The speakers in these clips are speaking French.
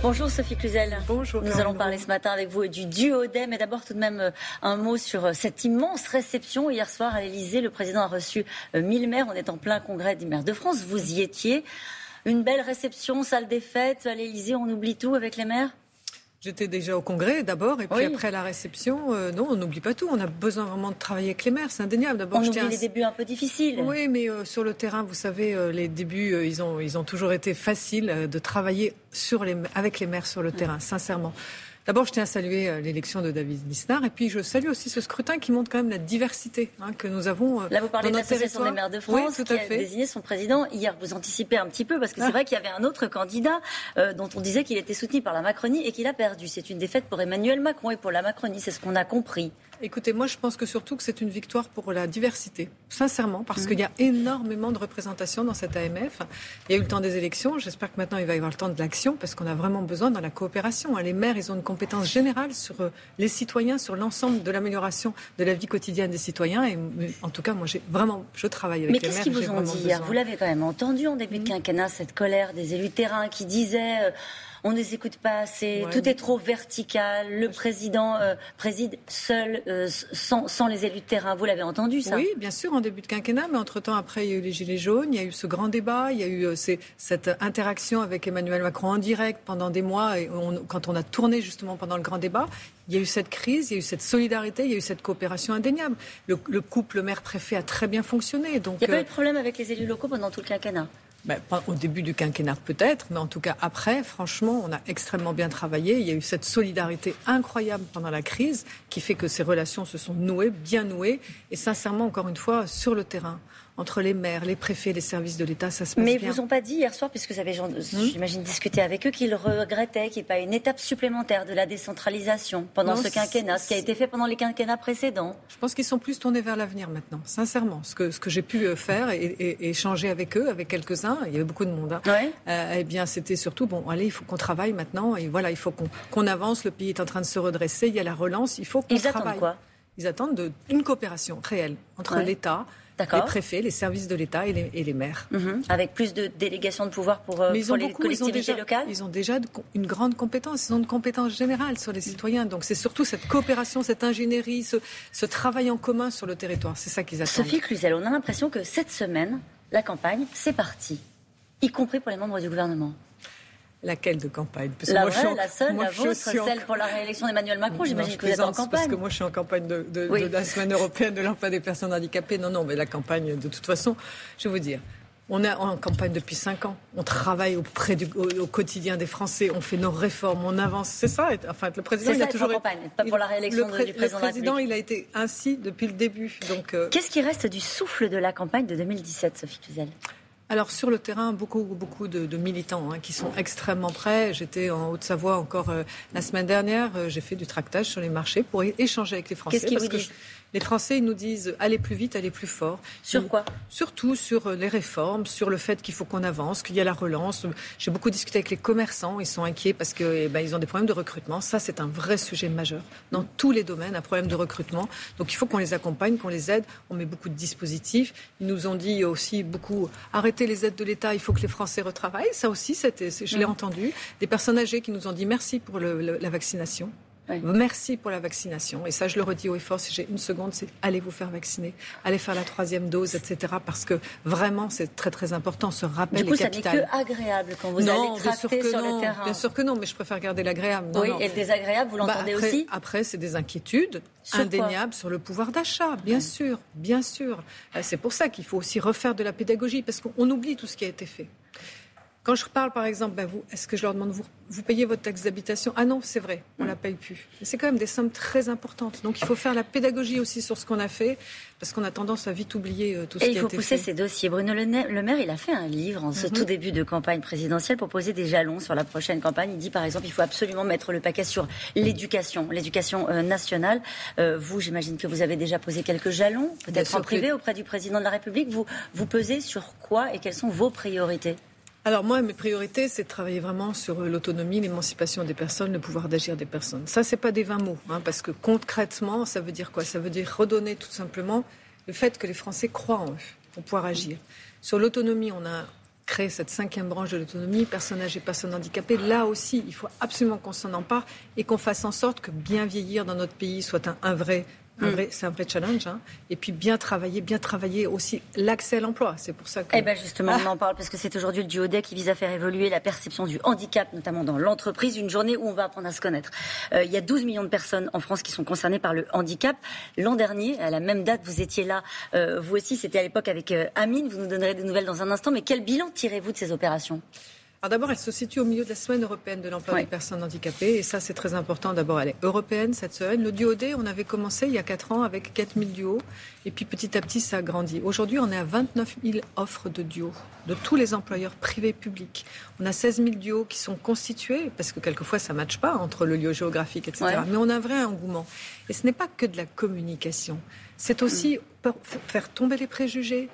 Bonjour Sophie Cluzel. Bonjour. Nous allons parler ce matin avec vous du duodème. Mais d'abord tout de même euh, un mot sur euh, cette immense réception. Hier soir à l'Elysée, le président a reçu 1000 euh, maires. On est en plein congrès des maires de France. Vous y étiez. Une belle réception, salle des fêtes. À l'Elysée, on oublie tout avec les maires? J'étais déjà au congrès d'abord, et puis après la réception, euh, non, on n'oublie pas tout. On a besoin vraiment de travailler avec les maires, c'est indéniable. D'abord, on oublie les débuts un peu difficiles. Oui, mais euh, sur le terrain, vous savez, euh, les débuts, ils, ont, ils ont toujours été faciles de travailler sur les, avec les maires sur le terrain, sincèrement. D'abord, je tiens à saluer euh, l'élection de David Lisnard et puis je salue aussi ce scrutin qui montre quand même la diversité hein, que nous avons. Euh, Là, vous parlez de l'Association des maires de France qui a désigné son président. Hier, vous anticipez un petit peu parce que c'est ah. vrai qu'il y avait un autre candidat euh, dont on disait qu'il était soutenu par la Macronie et qu'il a perdu. C'est une défaite pour Emmanuel Macron et pour la Macronie. C'est ce qu'on a compris. Écoutez, moi je pense que surtout que c'est une victoire pour la diversité, sincèrement, parce qu'il y a énormément de représentation dans cette AMF. Il y a eu le temps des élections, j'espère que maintenant il va y avoir le temps de l'action, parce qu'on a vraiment besoin dans la coopération. Les maires, ils ont une compétence générale sur euh, les citoyens, sur l'ensemble de l'amélioration de la vie quotidienne des citoyens. Et en tout cas, moi j'ai vraiment, je travaille avec Mais les maires. Mais qu'est-ce qu'ils vous ont dit hier Vous l'avez quand même entendu en début de mmh. quinquennat, cette colère des élus terrain qui disaient... Euh, on ne les écoute pas assez, tout est trop vertical, le président euh, préside seul, euh, sans, les élus de terrain. Vous l'avez entendu, ça? Oui, bien sûr, en début de quinquennat, mais entre-temps, après, il y a eu les Gilets jaunes, il y a eu ce grand débat, il y a eu euh, cette interaction avec Emmanuel Macron en direct pendant des mois, et quand on a tourné justement pendant le grand débat, il y a eu cette crise, il y a eu cette solidarité, il y a eu cette coopération indéniable. Le, couple maire-préfet a très bien fonctionné. Donc, il n'y a pas eu de problème avec les élus locaux pendant tout le quinquennat? Ben, au début du quinquennat peut-être, mais en tout cas après, franchement, on a extrêmement bien travaillé. Il y a eu cette solidarité incroyable pendant la crise qui fait que ces relations se sont nouées, bien nouées, et sincèrement, encore une fois, sur le terrain entre les maires, les préfets, les services de l'État, ça se passe Mais bien. Mais vous ont pas dit hier soir, puisque vous avez, hmm j'imagine, discuté avec eux, qu'ils regrettaient qu'il n'y ait pas une étape supplémentaire de la décentralisation pendant ce quinquennat, ce qui a été fait pendant les quinquennats précédents Je pense qu'ils sont plus tournés vers l'avenir maintenant, sincèrement. Ce que, ce que j'ai pu euh, faire et, échanger avec eux, avec quelques-uns, il y avait beaucoup de monde, hein, euh, eh bien, c'était surtout, bon, allez, il faut qu'on travaille maintenant, et voilà, il faut qu'on avance, le pays est en train de se redresser, il y a la relance, il faut qu'on travaille. Ils attendent quoi? Ils attendent de, une coopération réelle entre l'État, les préfets, les services de l'État et les, maires. Mhm. Avec plus de délégation de pouvoir pour, euh, les collectivités locales Ils ont déjà une grande compétence, ils ont une compétence générale sur les citoyens. Donc c'est surtout cette coopération, cette ingénierie, ce, travail en commun sur le territoire. C'est ça qu'ils attendent. Sophie Cluzel, on a l'impression que cette semaine, la campagne, c'est parti, y compris pour les membres du gouvernement. Laquelle de campagne? La vraie, la seule, la vôtre, celle pour la réélection d'Emmanuel Macron. J'imagine que vous êtes en campagne. Parce que moi, je suis en campagne de, la semaine européenne de l'emploi des personnes handicapées. Non, non, mais la campagne, de toute façon, je vais vous dire, on est en campagne depuis cinq ans. On travaille auprès du, au, quotidien des Français. On fait nos réformes. On avance. C'est ça. Enfin, le président, il a toujours. campagne, pas pour la réélection du président. Le président, il a été ainsi depuis le début. Donc. Euh, Qu'est-ce qui reste du souffle de la campagne de 2017, Sophie Cluzel? Alors sur le terrain, beaucoup, beaucoup de, militants hein, qui sont extrêmement prêts. J'étais en Haute-Savoie encore euh, la semaine dernière. Euh, j'ai fait du tractage sur les marchés pour échanger avec les Français. Qu'est-ce qu'ils vous disent? Les Français ils nous disent allez plus vite, allez plus fort. Sur quoi? Surtout sur euh, les réformes, sur le fait qu'il faut qu'on avance, qu'il y a la relance. J'ai beaucoup discuté avec les commerçants, ils sont inquiets parce qu'ils eh ben, ont des problèmes de recrutement. Ça, c'est un vrai sujet majeur dans tous les domaines, un problème de recrutement. Donc il faut qu'on les accompagne, qu'on les aide. On met beaucoup de dispositifs. Ils nous ont dit aussi beaucoup arrêtez les aides de l'État, il faut que les Français retravaillent. Ça aussi, je l'ai mm. entendu. Des personnes âgées qui nous ont dit merci pour la vaccination. Merci pour la vaccination. Et ça, je le redis haut et fort, si j'ai une seconde, c'est allez vous faire vacciner, allez faire la troisième dose, etc. Parce que vraiment, c'est très très important. Ce rappel du coup, ça n'est que agréable quand vous allez tracter sur le terrain. Bien sûr que non, mais je préfère garder l'agréable. Oui, et le désagréable, vous bah, l'entendez aussi Après, c'est des inquiétudes indéniables sur le pouvoir d'achat, bien sûr, bien sûr. Euh, c'est pour ça qu'il faut aussi refaire de la pédagogie, parce qu'on oublie tout ce qui a été fait. Quand je parle, par exemple, ben vous, est-ce que je leur demande, vous, vous payez votre taxe d'habitation? Ah non, c'est vrai, on ne la paye plus. C'est quand même des sommes très importantes. Donc il faut faire la pédagogie aussi sur ce qu'on a fait, parce qu'on a tendance à vite oublier euh, tout ce qui a été fait. il faut pousser ces dossiers. Bruno Le Maire, il a fait un livre en ce mhm. tout début de campagne présidentielle pour poser des jalons sur la prochaine campagne. Il dit, par exemple, il faut absolument mettre le paquet sur l'éducation, l'éducation euh, nationale. Euh, vous, j'imagine que vous avez déjà posé quelques jalons, peut-être en privé, auprès du président de la République. Vous, vous pesez sur quoi et quelles sont vos priorités? Alors moi, mes priorités, c'est de travailler vraiment sur l'autonomie, l'émancipation des personnes, le pouvoir d'agir des personnes. Ça, c'est pas des vains mots, hein, parce que concrètement, ça veut dire quoi? Ça veut dire redonner tout simplement le fait que les Français croient en eux pour pouvoir agir. Sur l'autonomie, on a créer cette cinquième branche de l'autonomie, personnes âgées, personnes handicapées. Là aussi, il faut absolument qu'on s'en empare et qu'on fasse en sorte que bien vieillir dans notre pays soit un vrai Mm. c'est un vrai challenge. Hein. Et puis bien travailler, bien travailler aussi l'accès à l'emploi. C'est pour ça que. Eh ben justement, on en parle parce que c'est aujourd'hui le duodec qui vise à faire évoluer la perception du handicap, notamment dans l'entreprise. Une journée où on va apprendre à se connaître. Euh, il y a 12 millions de personnes en France qui sont concernées par le handicap. L'an dernier, à la même date, vous étiez là. Euh, vous aussi, c'était à l'époque avec euh, Amine. Vous nous donnerez des nouvelles dans un instant. Mais quel bilan tirez-vous de ces opérations? Alors d'abord, elle se situe au milieu de la semaine européenne de l'emploi des personnes handicapées. Et ça, c'est très important. D'abord, elle est européenne cette semaine. Le duo D, on avait commencé il y a 4 ans avec 4000 duos. Et puis petit à petit, ça a grandi. Aujourd'hui, on est à 29 000 offres de duos de tous les employeurs privés publics. On a 16 000 duos qui sont constitués, parce que quelquefois, ça ne matche pas entre le lieu géographique, etc. Mais on a un vrai engouement. Et ce n'est pas que de la communication. C'est aussi faire tomber les préjugés,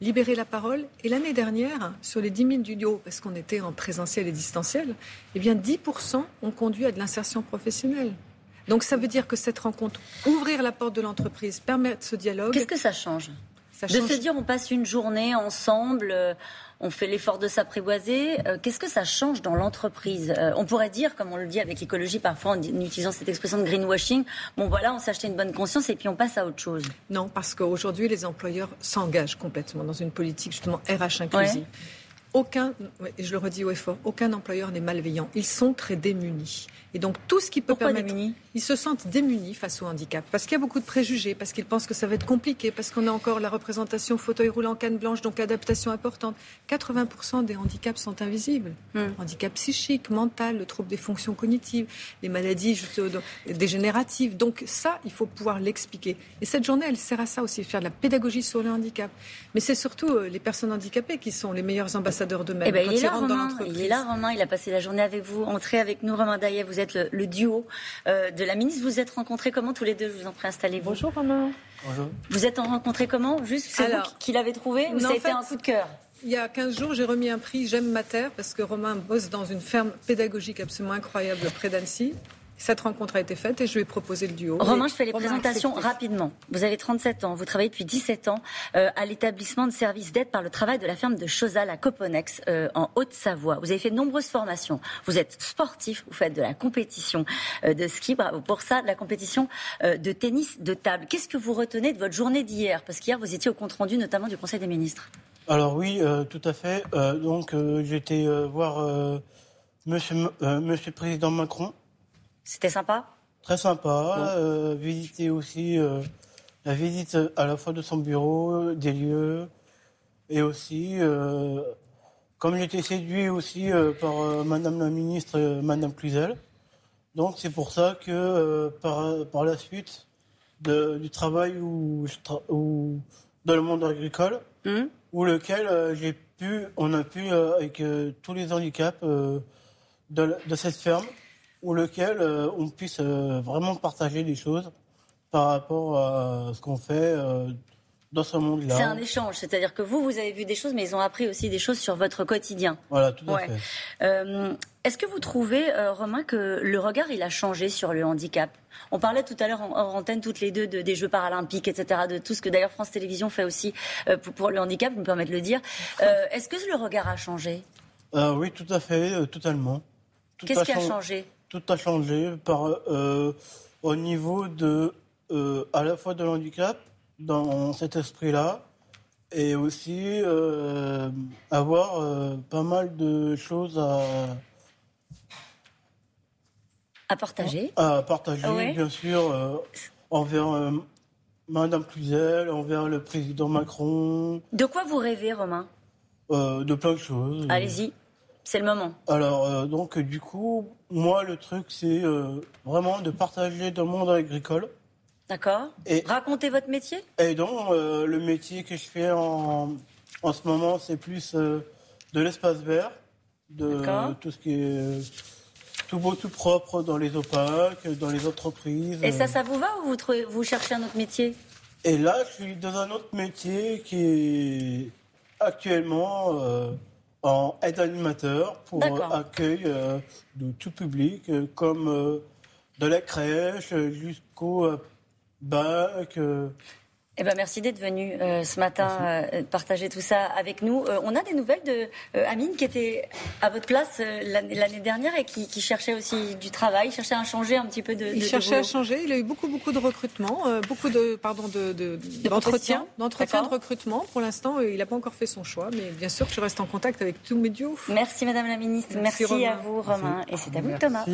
libérer la parole. Et l'année dernière, sur les 10 000 du duo, parce qu'on était en présentiel et distanciel, eh bien 10% ont conduit à de l'insertion professionnelle. Donc ça veut dire que cette rencontre, ouvrir la porte de l'entreprise, permettre ce dialogue. Qu'est-ce que ça change? De se dire on passe une journée ensemble, euh, on fait l'effort de s'apprivoiser. Euh, qu'est-ce que ça change dans l'entreprise? Euh, On pourrait dire, comme on le dit avec l'écologie parfois en, utilisant cette expression de greenwashing, bon voilà, on s'achetait une bonne conscience et puis on passe à autre chose. Non, parce qu'aujourd'hui les employeurs s'engagent complètement dans une politique justement RH inclusive. Aucun, et je le redis au effort, aucun employeur n'est malveillant. Ils sont très démunis. Et donc tout ce qui peut Pourquoi permettre, démunis? Ils se sentent démunis face au handicap parce qu'il y a beaucoup de préjugés, parce qu'ils pensent que ça va être compliqué, parce qu'on a encore la représentation fauteuil roulant canne blanche, donc adaptation importante. 80% des handicaps sont invisibles. Hmm. Handicap psychique, mental, le trouble des fonctions cognitives, les maladies dégénératives. Donc ça, il faut pouvoir l'expliquer. Et cette journée, elle sert à ça aussi, faire de la pédagogie sur le handicap. Mais c'est surtout euh, les personnes handicapées qui sont les meilleurs ambassadeurs Eh ben, il, est là, Romain. il est là, Romain. Il a passé la journée avec vous. Entrez avec nous, Romain Daillet. Vous êtes le, duo euh, de la ministre. Vous êtes rencontrés comment tous les deux? Je vous en prie, installez-vous. Bonjour Romain. Bonjour. Vous êtes rencontrés comment? Juste, c'est vous qui l'avez trouvé ou ça a été un coup de cœur? il y a 15 jours, j'ai remis un prix J'aime ma terre parce que Romain bosse dans une ferme pédagogique absolument incroyable près d'Annecy. Cette rencontre a été faite et je lui ai proposé le duo. Romain, je fais les présentations rapidement. Vous avez 37 ans, vous travaillez depuis 17 ans euh, à l'établissement de services d'aide par le travail de la ferme de Chosal à Coponex euh, en Haute-Savoie. Vous avez fait de nombreuses formations. Vous êtes sportif, vous faites de la compétition euh, de ski, bravo pour ça, de la compétition de tennis de table. Qu'est-ce que vous retenez de votre journée d'hier? Parce qu'hier, vous étiez au compte-rendu notamment du Conseil des ministres. Alors oui, tout à fait. donc j'étais voir monsieur, monsieur le Président Macron c'était sympa Très sympa. Euh, visiter aussi euh, la visite à la fois de son bureau, des lieux, et aussi, euh, comme j'étais séduit aussi par Madame la ministre, Madame Cluzel, donc c'est pour ça que par, par la suite du travail où, dans le monde agricole, mmh. où lequel j'ai pu, on a pu avec tous les handicaps de cette ferme ou lequel euh, on puisse euh, vraiment partager des choses par rapport à ce qu'on fait euh, dans ce monde-là. C'est un échange, c'est-à-dire que vous, vous avez vu des choses, mais ils ont appris aussi des choses sur votre quotidien. Voilà, tout à fait. Est-ce que vous trouvez, Romain, que le regard, il a changé sur le handicap? On parlait tout à l'heure en, antenne, toutes les deux, des Jeux paralympiques, etc., de tout ce que d'ailleurs France Télévisions fait aussi pour, le handicap, je me permets de le dire. Est-ce que le regard a changé? Oui, tout à fait, totalement. Qu'est-ce qui a changé? Tout a changé par, euh, au niveau de, euh, à la fois de l'handicap, dans cet esprit-là, et aussi euh, avoir pas mal de choses à, à partager. À partager, bien sûr, envers Madame Cluzel, envers le président Macron. De quoi vous rêvez, Romain? De plein de choses. Allez-y. C'est le moment. Alors, euh, donc, du coup, moi, le truc, c'est euh, vraiment de partager dans le monde agricole. D'accord. Et raconter votre métier Et donc, euh, le métier que je fais en, en ce moment, c'est plus de l'espace vert, de tout ce qui est tout beau, tout propre dans les opaques, dans les entreprises. Et ça, ça vous va ou vous, vous cherchez un autre métier? Et là, je suis dans un autre métier qui est actuellement en aide animateur pour accueil euh, de tout public, euh, comme euh, de la crèche jusqu'au bac. Eh ben, merci d'être venu euh, ce matin euh, partager tout ça avec nous. Euh, on a des nouvelles de Amine qui était à votre place l'année dernière et qui, cherchait aussi du travail, cherchait à changer un petit peu de. Il cherchait à changer. Il a eu beaucoup beaucoup de recrutement, beaucoup de pardon de d'entretien, d'entretien de recrutement. Pour l'instant, il n'a pas encore fait son choix, mais bien sûr que je reste en contact avec tous mes duos. Merci Madame la Ministre. Merci, à vous Romain et c'est à vous Thomas.